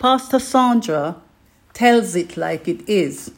Pastor Sandra tells it like it is.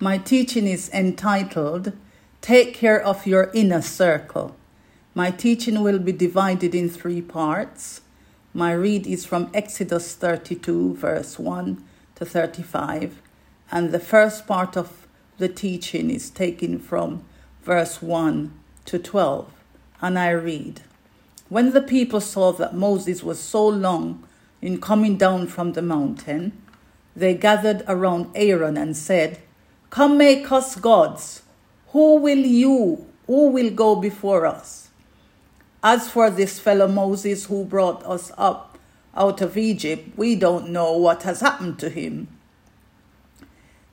My teaching is entitled Take Care of Your Inner Circle. My teaching will be divided in three parts. My read is from Exodus 32, verse 1 to 35, and the first part of the teaching is taken from verse 1 to 12. And I read When the people saw that Moses was so long in coming down from the mountain, they gathered around Aaron and said, Come make us gods. Who will you, who will go before us? As for this fellow Moses who brought us up out of Egypt, we don't know what has happened to him.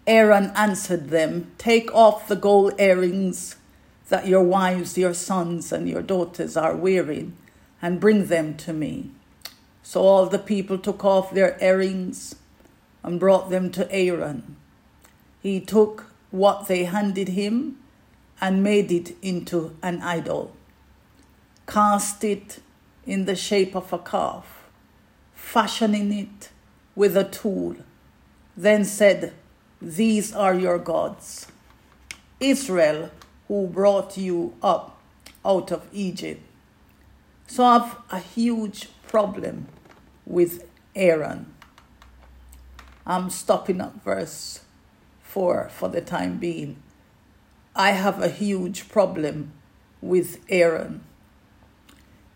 Aaron answered them, Take off the gold earrings that your wives, your sons, and your daughters are wearing, and bring them to me. So all the people took off their earrings and brought them to Aaron. He took what they handed him and made it into an idol cast it in the shape of a calf, fashioning it with a tool, then said, These are your gods. Israel, who brought you up out of Egypt. So I have a huge problem with Aaron. I'm stopping at verse 4 for the time being. I have a huge problem with Aaron.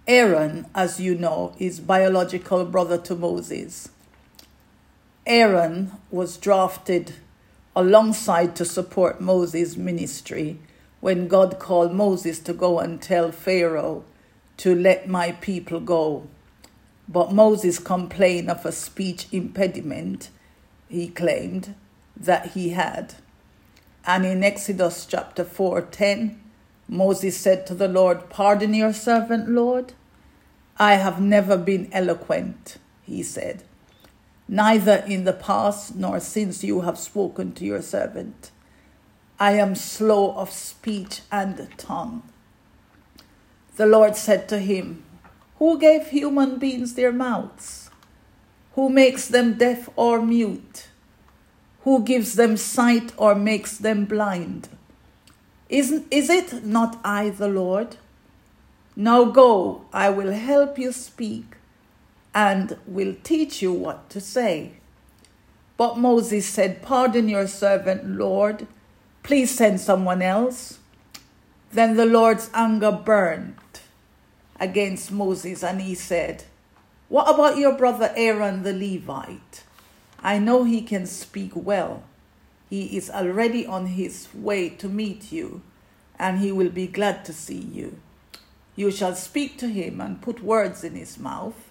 Aaron, as you know, is biological brother to Moses. Aaron was drafted alongside to support Moses' ministry when God called Moses to go and tell Pharaoh to let my people go. But Moses complained of a speech impediment, he claimed, that he had. And in Exodus chapter 4 10, Moses said to the Lord, Pardon your servant, Lord. I have never been eloquent, he said, neither in the past nor since you have spoken to your servant. I am slow of speech and tongue. The Lord said to him, Who gave human beings their mouths? Who makes them deaf or mute? Who gives them sight or makes them blind? Isn't, is it not I, the Lord? Now go, I will help you speak and will teach you what to say. But Moses said, Pardon your servant, Lord. Please send someone else. Then the Lord's anger burned against Moses, and he said, What about your brother Aaron the Levite? I know he can speak well. He is already on his way to meet you, and he will be glad to see you. You shall speak to him and put words in his mouth.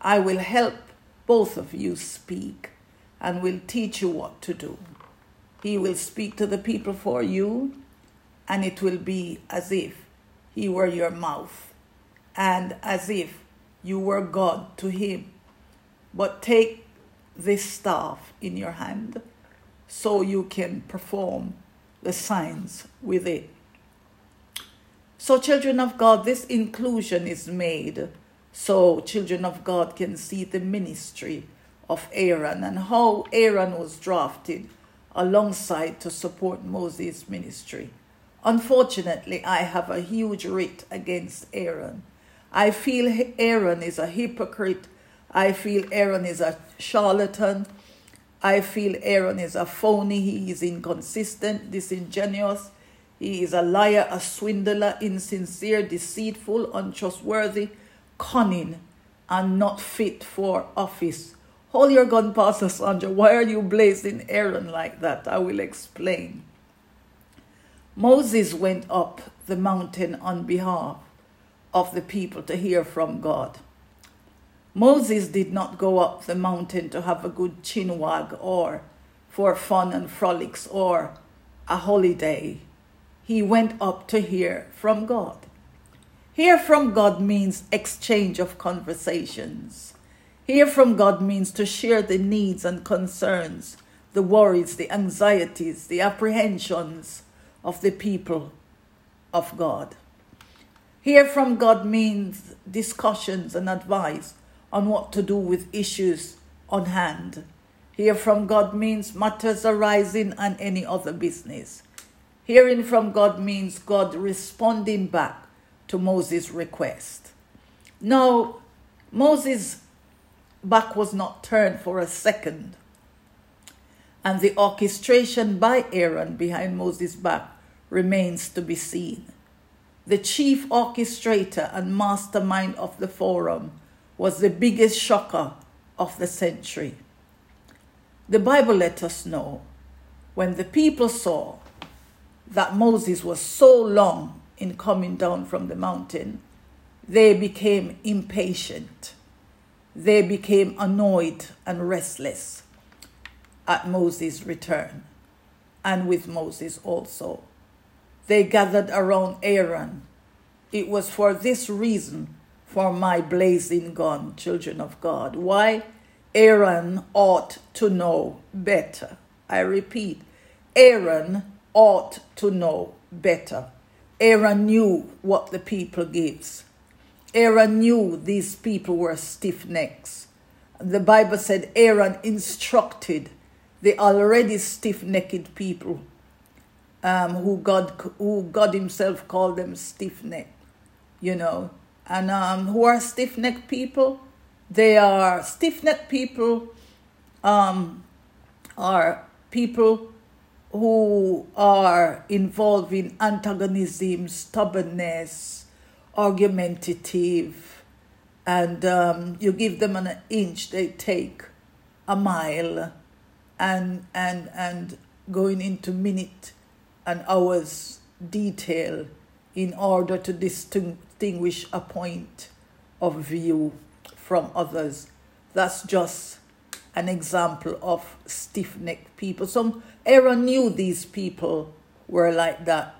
I will help both of you speak and will teach you what to do. He will speak to the people for you, and it will be as if he were your mouth and as if you were God to him. But take this staff in your hand so you can perform the signs with it. So, children of God, this inclusion is made so children of God can see the ministry of Aaron and how Aaron was drafted alongside to support Moses' ministry. Unfortunately, I have a huge writ against Aaron. I feel Aaron is a hypocrite. I feel Aaron is a charlatan. I feel Aaron is a phony. He is inconsistent, disingenuous. He is a liar, a swindler, insincere, deceitful, untrustworthy, cunning, and not fit for office. Hold your gun, Pastor Sandra. Why are you blazing Aaron like that? I will explain. Moses went up the mountain on behalf of the people to hear from God. Moses did not go up the mountain to have a good chinwag or for fun and frolics or a holiday he went up to hear from God. Hear from God means exchange of conversations. Hear from God means to share the needs and concerns, the worries, the anxieties, the apprehensions of the people of God. Hear from God means discussions and advice on what to do with issues on hand. Hear from God means matters arising and any other business. Hearing from God means God responding back to Moses' request. Now, Moses' back was not turned for a second, and the orchestration by Aaron behind Moses' back remains to be seen. The chief orchestrator and mastermind of the forum was the biggest shocker of the century. The Bible let us know when the people saw that Moses was so long in coming down from the mountain, they became impatient. They became annoyed and restless at Moses' return, and with Moses also. They gathered around Aaron. It was for this reason for my blazing gun, children of God. Why? Aaron ought to know better. I repeat, Aaron ought to know better. Aaron knew what the people gives. Aaron knew these people were stiff necks. The Bible said Aaron instructed the already stiff necked people um, who God who God Himself called them stiff necked, you know, and um, who are stiff necked people. They are stiff necked people. Um, are people who are involved in antagonism, stubbornness, argumentative, and um, you give them an inch, they take a mile, and and and going into minute and hours detail in order to distinguish a point of view from others. That's just an example of stiff necked people. Some Aaron knew these people were like that.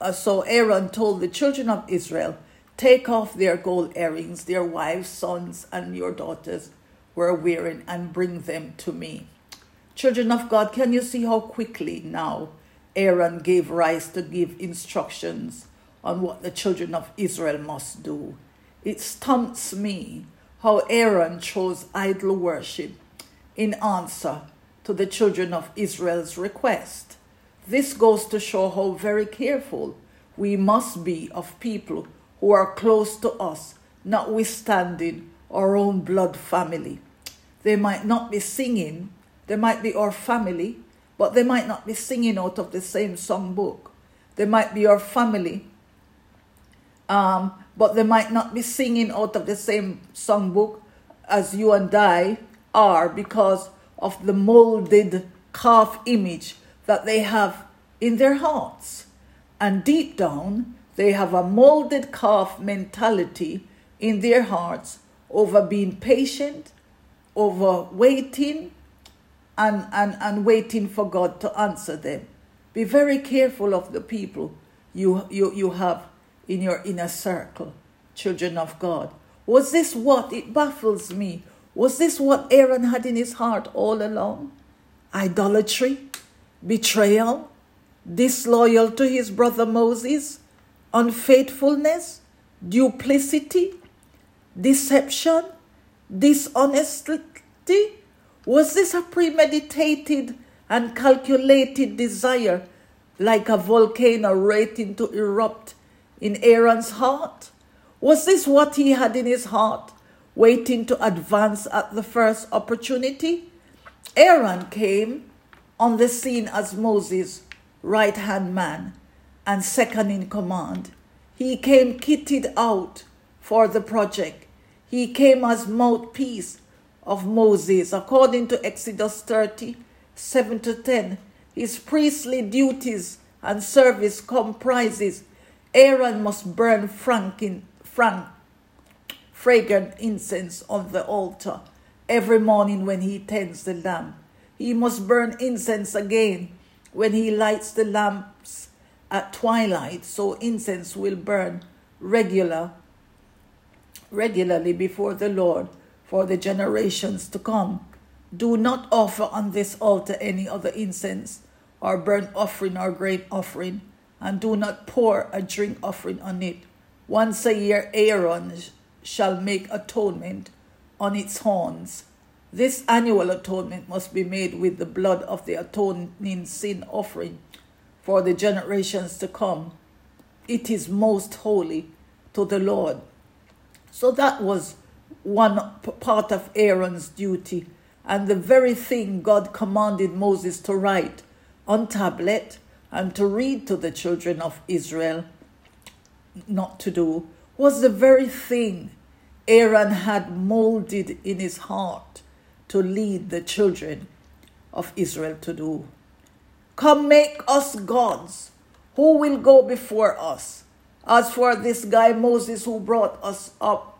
Uh, so Aaron told the children of Israel, Take off their gold earrings, their wives, sons, and your daughters were wearing, and bring them to me. Children of God, can you see how quickly now Aaron gave rise to give instructions on what the children of Israel must do? It stumps me how Aaron chose idol worship in answer to the children of Israel's request. This goes to show how very careful we must be of people who are close to us, notwithstanding our own blood family. They might not be singing, they might be our family, but they might not be singing out of the same songbook. They might be your family, um, but they might not be singing out of the same songbook as you and I are because of the molded calf image that they have in their hearts. And deep down, they have a molded calf mentality in their hearts over being patient, over waiting, and, and, and waiting for God to answer them. Be very careful of the people you, you, you have in your inner circle, children of God. Was this what? It baffles me. Was this what Aaron had in his heart all along? Idolatry, betrayal, disloyal to his brother Moses, unfaithfulness, duplicity, deception, dishonesty? Was this a premeditated and calculated desire, like a volcano waiting to erupt in Aaron's heart? Was this what he had in his heart? waiting to advance at the first opportunity. Aaron came on the scene as Moses' right hand man and second in command. He came kitted out for the project. He came as mouthpiece of Moses, according to Exodus 30 7 to 10. His priestly duties and service comprises Aaron must burn frankin, frank, fragrant incense on the altar every morning when he tends the lamp. He must burn incense again when he lights the lamps at twilight, so incense will burn regular regularly before the Lord for the generations to come. Do not offer on this altar any other incense or burnt offering or grain offering, and do not pour a drink offering on it. Once a year, Aaron shall make atonement on its horns This annual atonement must be made with the blood of the atoning sin offering for the generations to come. It is most holy to the Lord. So that was one part of Aaron's duty and the very thing God commanded Moses to write on tablet and to read to the children of Israel not to do was the very thing Aaron had molded in his heart to lead the children of Israel to do. Come make us gods who will go before us. As for this guy Moses who brought us up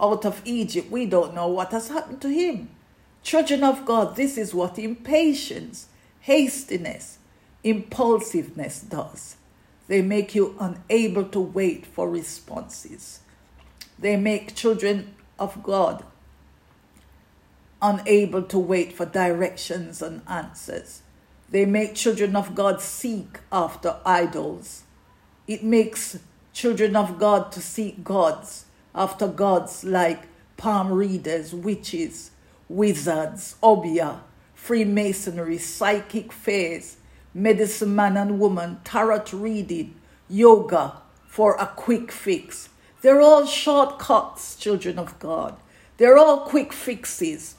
out of Egypt, we don't know what has happened to him. Children of God, this is what impatience, hastiness, impulsiveness does. They make you unable to wait for responses. They make children of God unable to wait for directions and answers. They make children of God seek after idols. It makes children of God to seek gods after gods like palm readers, witches, wizards, obeah, Freemasonry, psychic fairs, medicine man and woman, tarot reading, yoga for a quick fix. They're all shortcuts, children of God. They're all quick fixes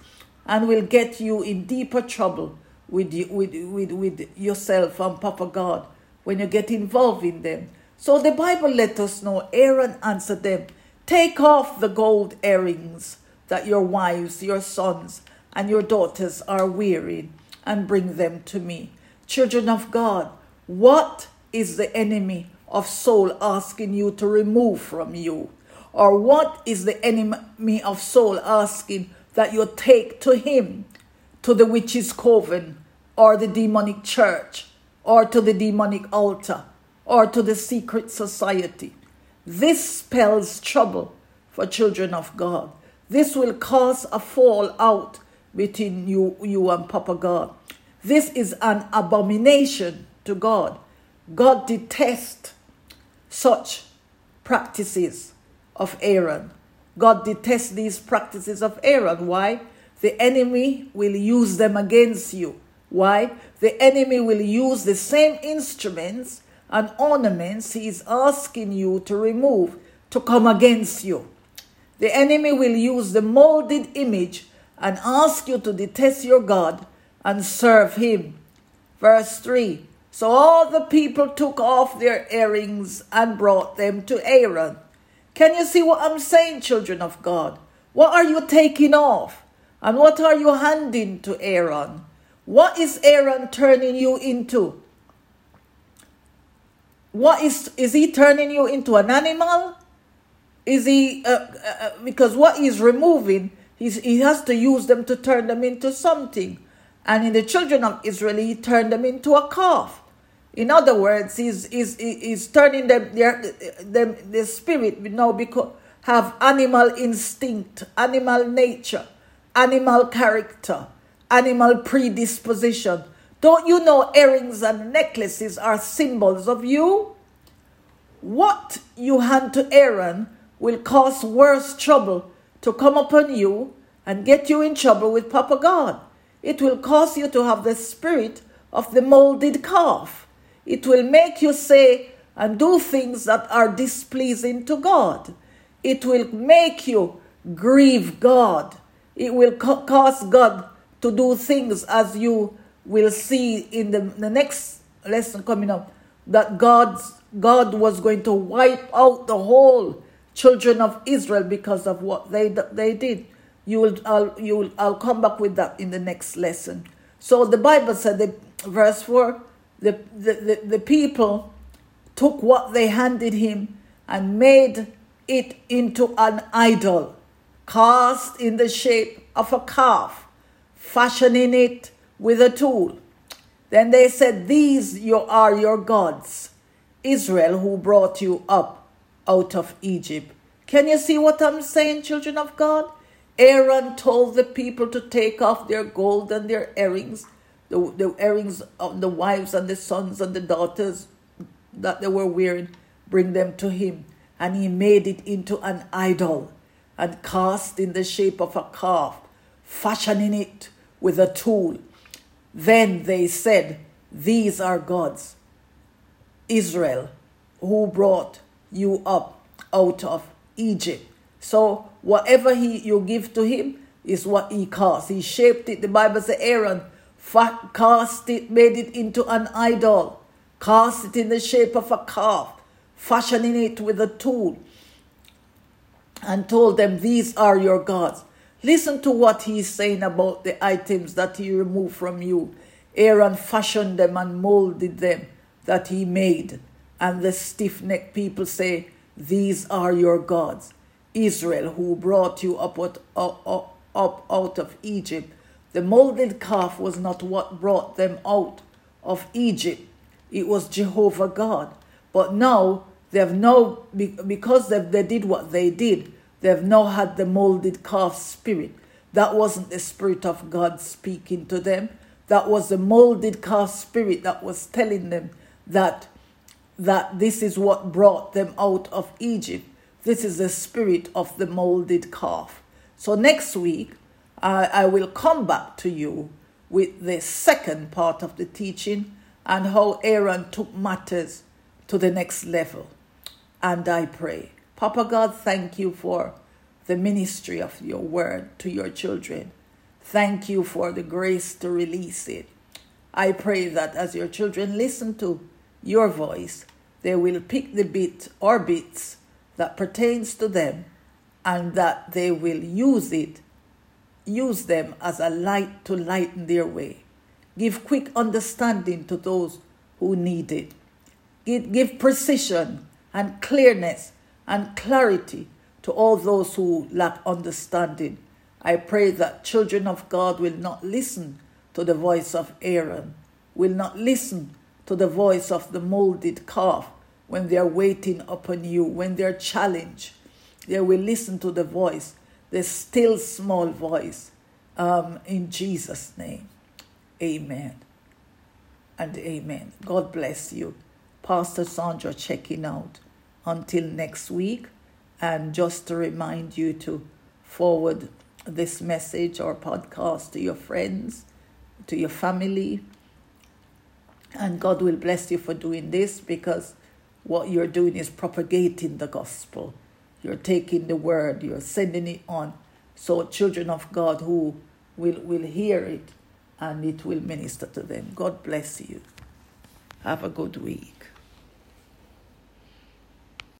and will get you in deeper trouble with, you, with, with, with yourself and Papa God when you get involved in them. So the Bible let us know Aaron answered them, Take off the gold earrings that your wives, your sons, and your daughters are wearing, and bring them to me. Children of God, what is the enemy of soul asking you to remove from you? Or what is the enemy of soul asking that you take to him, to the witch's coven, or the demonic church, or to the demonic altar, or to the secret society? This spells trouble for children of God. This will cause a fall out between you, you and Papa God. This is an abomination to God. God detests such practices of Aaron. God detests these practices of Aaron. Why? The enemy will use them against you. Why? The enemy will use the same instruments and ornaments he is asking you to remove to come against you. The enemy will use the molded image and ask you to detest your God and serve him. Verse 3 So all the people took off their earrings and brought them to Aaron. Can you see what I'm saying, children of God? What are you taking off? And what are you handing to Aaron? What is Aaron turning you into? What is is he turning you into an animal? Is he, uh, uh, uh, because what he's removing, he's, he has to use them to turn them into something. And in the children of Israel, he turned them into a calf. In other words, he's, he's, he's turning them, their, them, the spirit now because have animal instinct, animal nature, animal character, animal predisposition. Don't you know earrings and necklaces are symbols of you? What you hand to Aaron will cause worse trouble to come upon you and get you in trouble with Papa God. It will cause you to have the spirit of the molded calf. It will make you say and do things that are displeasing to God. It will make you grieve God. It will ca- cause God to do things as you will see in the, the next lesson coming up that God's God was going to wipe out the whole children of Israel because of what they they did. You will I'll, you will I'll come back with that in the next lesson. So the Bible said the verse 4 the, the, the, the people took what they handed him and made it into an idol cast in the shape of a calf fashioning it with a tool then they said these you are your gods israel who brought you up out of Egypt. Can you see what I'm saying, children of God? Aaron told the people to take off their gold and their earrings, the, the earrings of the wives and the sons and the daughters that they were wearing, bring them to him. And he made it into an idol and cast in the shape of a calf, fashioning it with a tool. Then they said, These are gods, Israel, who brought you up out of Egypt. So whatever he you give to him is what he caused. He shaped it. The Bible says Aaron cast it, made it into an idol, cast it in the shape of a calf, fashioning it with a tool, and told them, These are your gods. Listen to what he's saying about the items that he removed from you. Aaron fashioned them and molded them that he made. And the stiff necked people say, These are your gods. Israel, who brought you up, up, up out of Egypt. The molded calf was not what brought them out of Egypt, it was Jehovah God. But now they have now, because they did what they did, They've now had the molded calf spirit. That wasn't the spirit of God speaking to them. That was the molded calf spirit that was telling them that, that this is what brought them out of Egypt. This is the spirit of the molded calf. So next week, uh, I will come back to you with the second part of the teaching and how Aaron took matters to the next level. And I pray. Papa God, thank you for the ministry of your word to your children. Thank you for the grace to release it. I pray that as your children listen to your voice, they will pick the bit or bits that pertains to them and that they will use it, use them as a light to lighten their way. Give quick understanding to those who need it. Give, give precision and clearness and clarity to all those who lack understanding. I pray that children of God will not listen to the voice of Aaron, will not listen to the voice of the molded calf when they are waiting upon you, when they're challenged. They will listen to the voice, the still small voice, um, in Jesus' name. Amen and amen. God bless you. Pastor Sandra checking out. Until next week, and just to remind you to forward this message or podcast to your friends, to your family. And God will bless you for doing this because what you're doing is propagating the gospel. You're taking the word, you're sending it on. So, children of God who will, will hear it and it will minister to them. God bless you. Have a good week.